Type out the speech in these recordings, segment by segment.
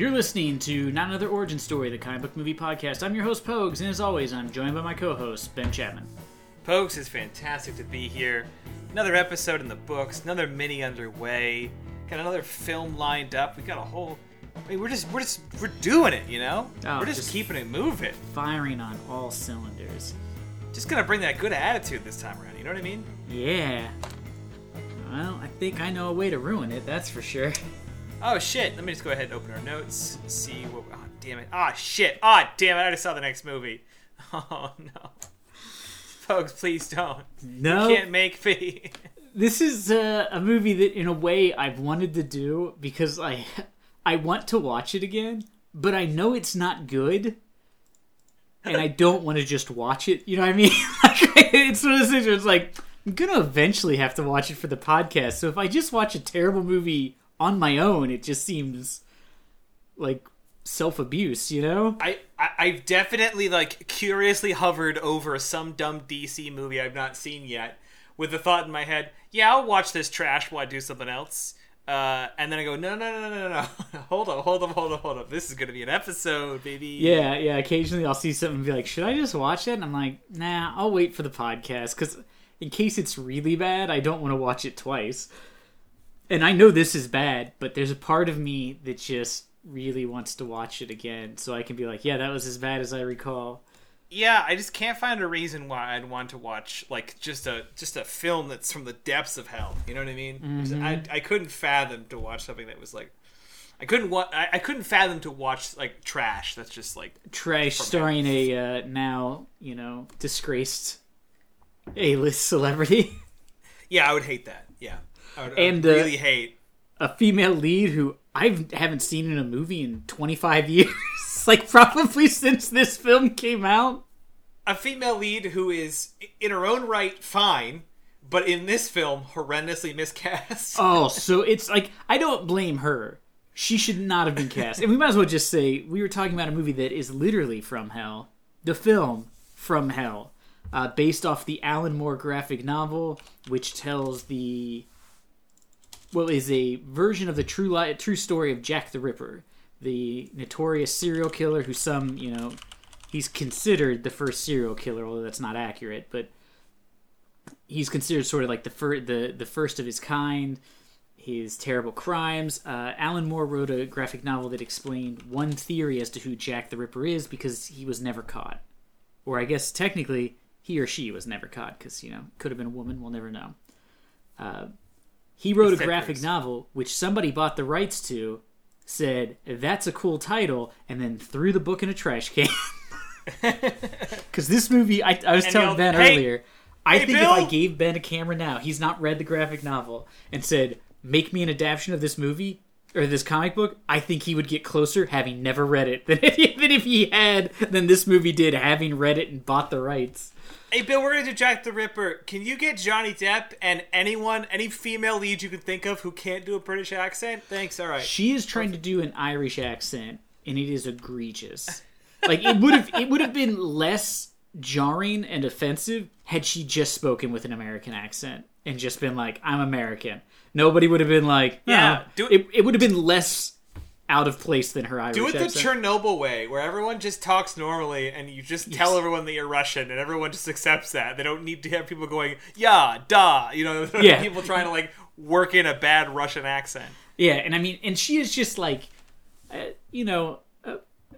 You're listening to Not Another Origin Story, the comic book movie podcast. I'm your host, Pogues, and as always, I'm joined by my co host, Ben Chapman. Pogues, it's fantastic to be here. Another episode in the books, another mini underway. Got another film lined up. We got a whole. I mean, we're just we're just we're doing it, you know. Oh, we're just, just- keeping it moving. Firing on all cylinders. Just gonna bring that good attitude this time around. You know what I mean? Yeah. Well, I think I know a way to ruin it, that's for sure. Oh shit! Let me just go ahead and open our notes. See what. Oh damn it! Ah shit! Ah damn it! I just saw the next movie. Oh no. Folks, please don't. No. You can't make me. This is uh, a movie that, in a way, I've wanted to do because I, I want to watch it again, but I know it's not good, and I don't want to just watch it. You know what I mean? it's one of those things where it's like I'm gonna eventually have to watch it for the podcast. So if I just watch a terrible movie on my own, it just seems like self abuse. You know? I, I I've definitely like curiously hovered over some dumb DC movie I've not seen yet, with the thought in my head, yeah, I'll watch this trash while I do something else. Uh, and then I go, no, no, no, no, no, no, hold up, hold up, hold up, hold up. This is gonna be an episode, baby. Yeah, yeah. Occasionally, I'll see something and be like, "Should I just watch it?" And I'm like, "Nah, I'll wait for the podcast because in case it's really bad, I don't want to watch it twice." And I know this is bad, but there's a part of me that just really wants to watch it again, so I can be like, "Yeah, that was as bad as I recall." Yeah, I just can't find a reason why I'd want to watch like just a just a film that's from the depths of hell. You know what I mean? I I couldn't fathom to watch something that was like. I couldn't wa- I, I couldn't fathom to watch like trash. That's just like Trash starring a uh, now you know disgraced A-list celebrity, yeah, I would hate that. Yeah, would, I And, uh, really hate. a female lead who I haven't seen in a movie in 25 years, like probably since this film came out. a female lead who is in her own right fine, but in this film horrendously miscast. Oh, so it's like I don't blame her. She should not have been cast. And we might as well just say we were talking about a movie that is literally from hell. The film from hell, uh, based off the Alan Moore graphic novel, which tells the well is a version of the true li- true story of Jack the Ripper, the notorious serial killer who some you know he's considered the first serial killer, although that's not accurate, but he's considered sort of like the fir- the the first of his kind. His terrible crimes. Uh, Alan Moore wrote a graphic novel that explained one theory as to who Jack the Ripper is because he was never caught, or I guess technically he or she was never caught because you know could have been a woman. We'll never know. Uh, he wrote a graphic novel which somebody bought the rights to, said that's a cool title, and then threw the book in a trash can. Because this movie, I, I was And telling Ben "Hey, earlier, I hey, think Bill!" if I gave Ben a camera now, he's not read the graphic novel, and said, "Make me an adaptation of this movie." Or this comic book, I think he would get closer having never read it than if, than if he had than this movie did having read it and bought the rights. Hey Bill, we're gonna do Jack the Ripper. Can you get Johnny Depp and anyone, any female lead you can think of who can't do a British accent? Thanks. All right. She is trying to do an Irish accent, and it is egregious. Like it would have, it would have been less jarring and offensive had she just spoken with an American accent and just been like, "I'm American." Nobody would have been like, Yeah, "Yeah." do- it, it would have been less out of place than her Irish Do it the accent. Chernobyl way, where everyone just talks normally, and you just tell everyone that you're Russian, and everyone just accepts that. They don't need to have people going, "Yeah, da," you know, Yeah. people trying to like work in a bad Russian accent. Yeah, and I mean, and she is just like, uh, you know, uh,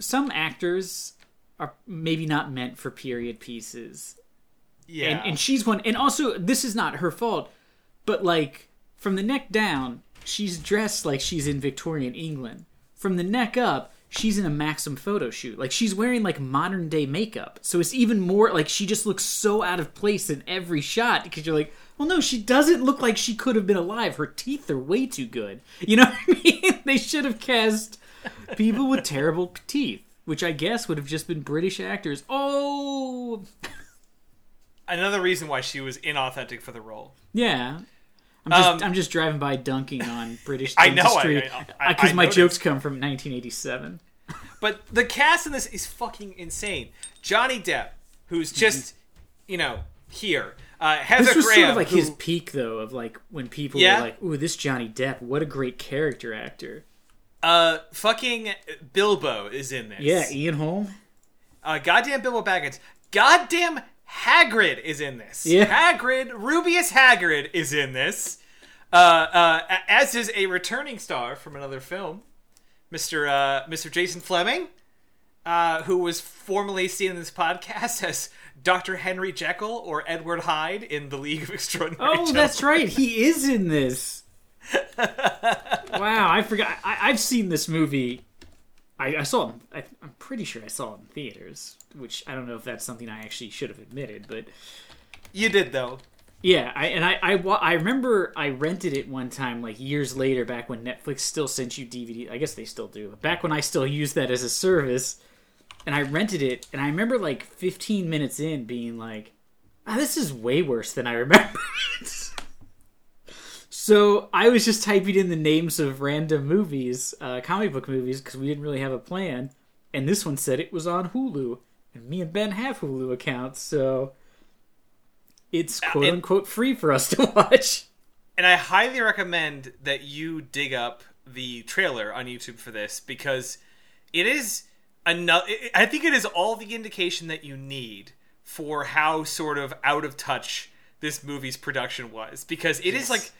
some actors are maybe not meant for period pieces. Yeah, and, and she's one and also this is not her fault but like from the neck down she's dressed like she's in victorian england. From the neck up she's in a maxim photo shoot. Like she's wearing like modern day makeup. So it's even more like she just looks so out of place in every shot because you're like well no she doesn't look like she could have been alive. Her teeth are way too good. You know what i mean? They should have cast people with terrible teeth which i guess would have just been british actors. Oh! Another reason why she was inauthentic for the role. Yeah. I'm just Um, I'm just driving by dunking on British I know, industry because my noticed. jokes come from 1987. But the cast in this is fucking insane. Johnny Depp, who's just, you know, here. Uh, Heather This was Graham, sort of like who- his peak, though, of like when people Yeah? were like, "Ooh, this Johnny Depp, what a great character actor." Uh, fucking Bilbo is in this. Yeah, Ian Holm. Uh, goddamn Bilbo Baggins. Goddamn Hagrid is in this. Yeah. Hagrid, Rubeus Hagrid is in this. Uh, uh, as is a returning star from another film, Mr. Uh, Mr. Jason Flemyng, uh, who was formerly seen in this podcast as Dr. Henry Jekyll or Edward Hyde in The League of Extraordinary Oh, Gentlemen. that's right. He is in this. wow, I forgot. I, I've seen this movie. I, I saw. I, I'm pretty sure I saw it in theaters, which I don't know if that's something I actually should have admitted, but You did, though. yeah. I and I I, I remember I rented it one time, like years later, back when Netflix still sent you DVD. I guess they still do. Back when I still used that as a service, and I rented it, and I remember like 15 minutes in being like, ah, "This is way worse than I remember." So I was just typing in the names of random movies, uh, comic book movies, because we didn't really have a plan. And this one said it was on Hulu, and me and Ben have Hulu accounts, so it's quote unquote free for us to watch. And I highly recommend that you dig up the trailer on YouTube for this because it is another. I think it is all the indication that you need for how sort of out of touch this movie's production was because it is Yes. like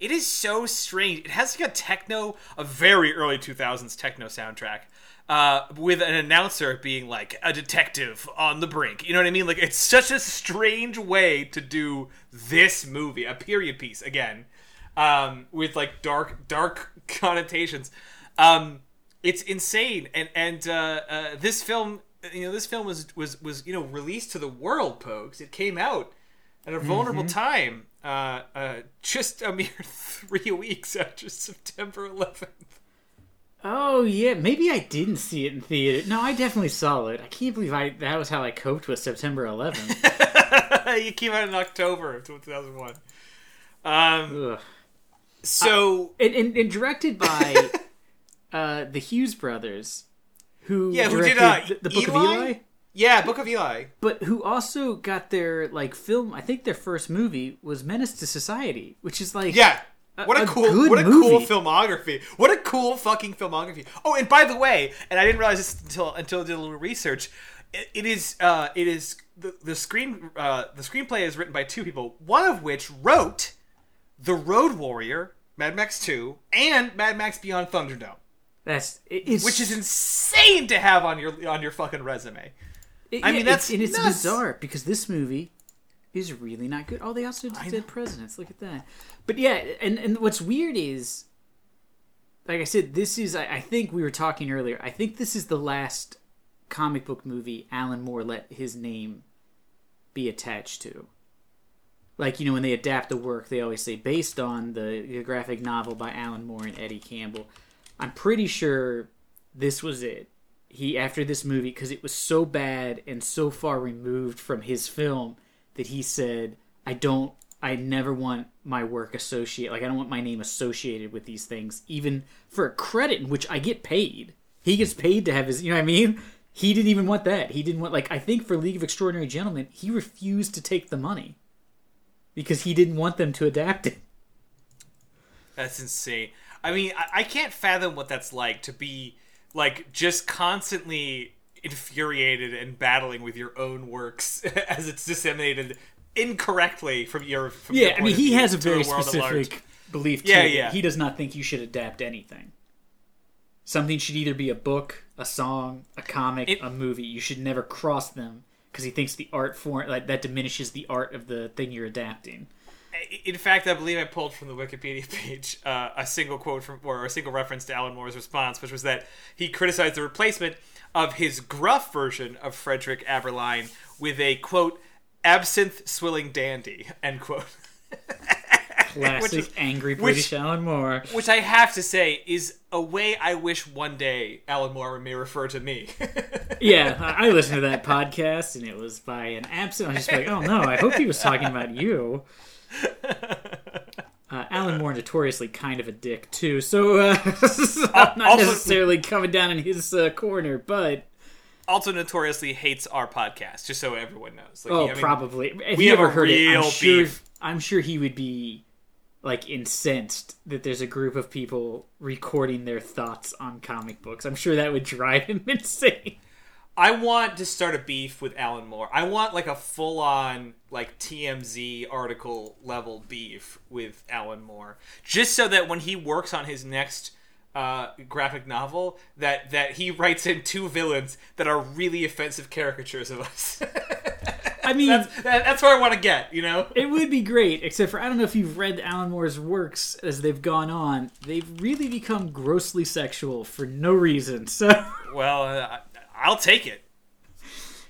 it is so strange. It has like a techno, a very early 2000s techno soundtrack. Uh, with an announcer being like a detective on the brink, you know what I mean? Like it's such a strange way to do this movie, a period piece again, um, with like dark, dark connotations. Um, it's insane, and and uh, uh, this film, you know, this film was was was you know released to the world, Pokes. It came out at a vulnerable time, uh, uh, just a mere three weeks after September 11th. Oh yeah, maybe I didn't see it in theater. No, I definitely saw it. I can't believe I that was how I coped with September 11th. you came out in October of 2001. Um, Ugh. so And, and, and directed by uh, the Hughes brothers, who yeah, who did uh, the, the Book Eli? of Eli. Yeah, Book of Eli. but who also got their like film. I think their first movie was Menace to Society, which is like Yeah. What a, a cool, what a cool filmography! What a cool fucking filmography! Oh, and by the way, and I didn't realize this until until I did a little research. It, it is, uh, it is the the screen, uh, the screenplay is written by two people. One of which wrote the Road Warrior, Mad Max Two, and Mad Max Beyond Thunderdome, that's which is insane to have on your on your fucking resume. It- I mean, that's it's, and it's bizarre because this movie is really not good. Oh, they also did Dead Presidents. Look at that. But yeah, and and what's weird is, like I said, this is. I, I think we were talking earlier. I think this is the last comic book movie Alan Moore let his name be attached to. Like you know, when they adapt the work, they always say based on the graphic novel by Alan Moore and Eddie Campbell. I'm pretty sure this was it he after this movie because it was so bad and so far removed from his film that he said i don't i never want my work associated like i don't want my name associated with these things even for a credit in which i get paid. He gets paid to have his you know what i mean? He didn't even want that. He didn't want like i think for league of extraordinary gentlemen he refused to take the money because he didn't want them to adapt it. That's insane. I mean, I, I can't fathom what that's like to be like just constantly infuriated and battling with your own works as it's disseminated incorrectly from your from your Yeah, I mean, he has a very world at large. specific belief. Yeah, too, yeah. He does not think you should adapt anything. Something should either be a book, a song, a comic, It- a movie. You should never cross them because he thinks the art form like that diminishes the art of the thing you're adapting. In fact, I believe I pulled from the Wikipedia page uh, a single quote from or a single reference to Alan Moore's response, which was that he criticized the replacement of his gruff version of Frederick Abberline with a quote absinthe swilling dandy end quote. Classic is- angry British Alan Moore. Which I have to say is a way I wish one day Alan Moore may refer to me. Yeah, I listened to that podcast and it was by an absent. I was just like, oh no, I hope he was talking about you. Uh, Alan Moore notoriously kind of a dick too, so uh, I'm not Also- necessarily coming down in his uh, corner, but also notoriously hates our podcast, just so everyone knows. Like, oh, I mean, probably. If we you have ever heard it, I'm sure. I'm sure he would be like incensed that there's a group of people recording their thoughts on comic books. I'm sure that would drive him insane. I want to start a beef with Alan Moore. I want like a full on like TMZ article level beef with Alan Moore, just so that when he works on his next uh, graphic novel, that that he writes in two villains that are really offensive caricatures of us. I mean, that's that, that's where I want to get. You know, it would be great, except for I don't know if you've read Alan Moore's works as they've gone on. They've really become grossly sexual for no reason. So, well, uh, I'll take it.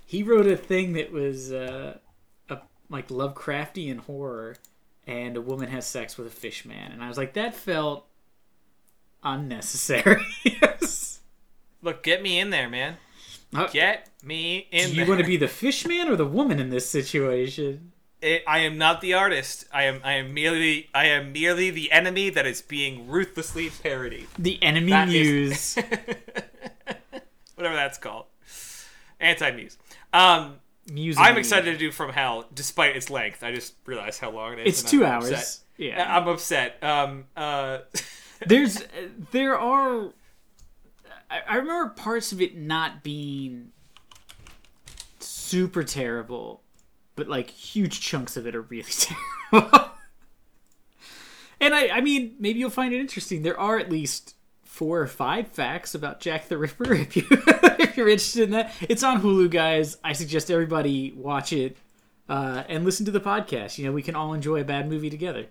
He wrote a thing that was uh, a, like Lovecraftian horror, and a woman has sex with a fish man, and I was like, that felt unnecessary. Look, get me in there, man. Uh, get me in. Do you there. want to be the fish man or the woman in this situation? It, I am not the artist. I am. I am merely. I am merely the enemy that is being ruthlessly parodied. The enemy that muse. Is... That's called. Anti-muse. Um, Muse I'm excited to do From Hell, despite its length. I just realized how long it is. It's 2 I'm hours. Upset. Yeah, I'm upset. Um, uh... There's, there are. I, I remember parts of it not being super terrible, but like huge chunks of it are really terrible. and I, I mean, maybe you'll find it interesting. There are at least four or five facts about Jack the Ripper if you if you're interested in that. It's on Hulu, guys. I suggest everybody watch it uh, and listen to the podcast. You know, we can all enjoy a bad movie together.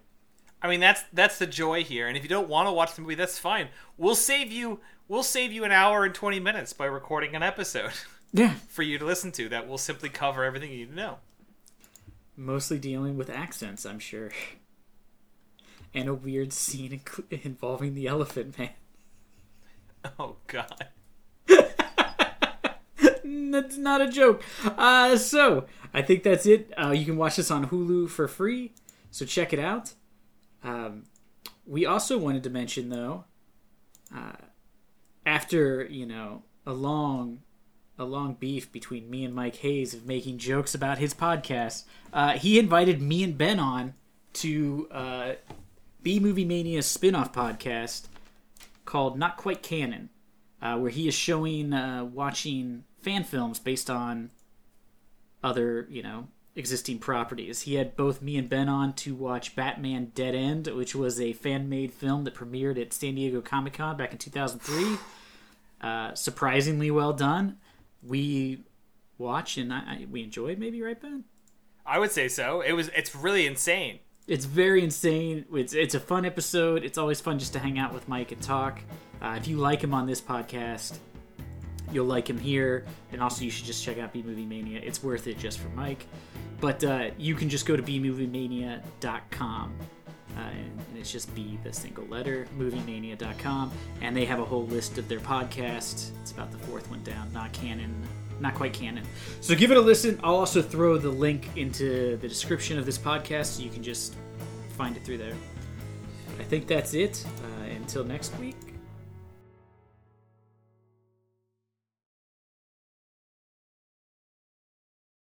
I mean, that's that's the joy here. And if you don't want to watch the movie, that's fine. We'll save you we'll save you an hour and 20 minutes by recording an episode. Yeah. For you to listen to that will simply cover everything you need to know. Mostly dealing with accents, I'm sure. And a weird scene involving the elephant man. Oh god. that's not a joke. Uh, so I think that's it. Uh, you can watch this on Hulu for free, so check it out. Um, we also wanted to mention though, uh, after you know a long, a long beef between me and Mike Hayes of making jokes about his podcast, uh, he invited me and Ben on to uh, B Movie Mania spin-off podcast called Not Quite Canon, uh, where he is showing, uh, watching fan films based on other, you know, existing properties. He had both me and Ben on to watch Batman Dead End, which was a fan made film that premiered at San Diego Comic Con back in 2003. Uh, surprisingly well done. We watched and I, I, we enjoyed, maybe, right, Ben? I would say so. It was. It's really insane. It's very insane. It's it's a fun episode. It's always fun just to hang out with Mike and talk. Uh, if you like him on this podcast, you'll like him here. And also, you should just check out B Movie Mania. It's worth it just for Mike. But uh, you can just go to bmoviemania.com. Uh, and, and it's just B, the single letter, moviemania.com. And they have a whole list of their podcasts. It's about the fourth one down, not canon not quite canon. So give it a listen. I'll also throw the link into the description of this podcast so you can just find it through there. I think that's it. Uh, until next week,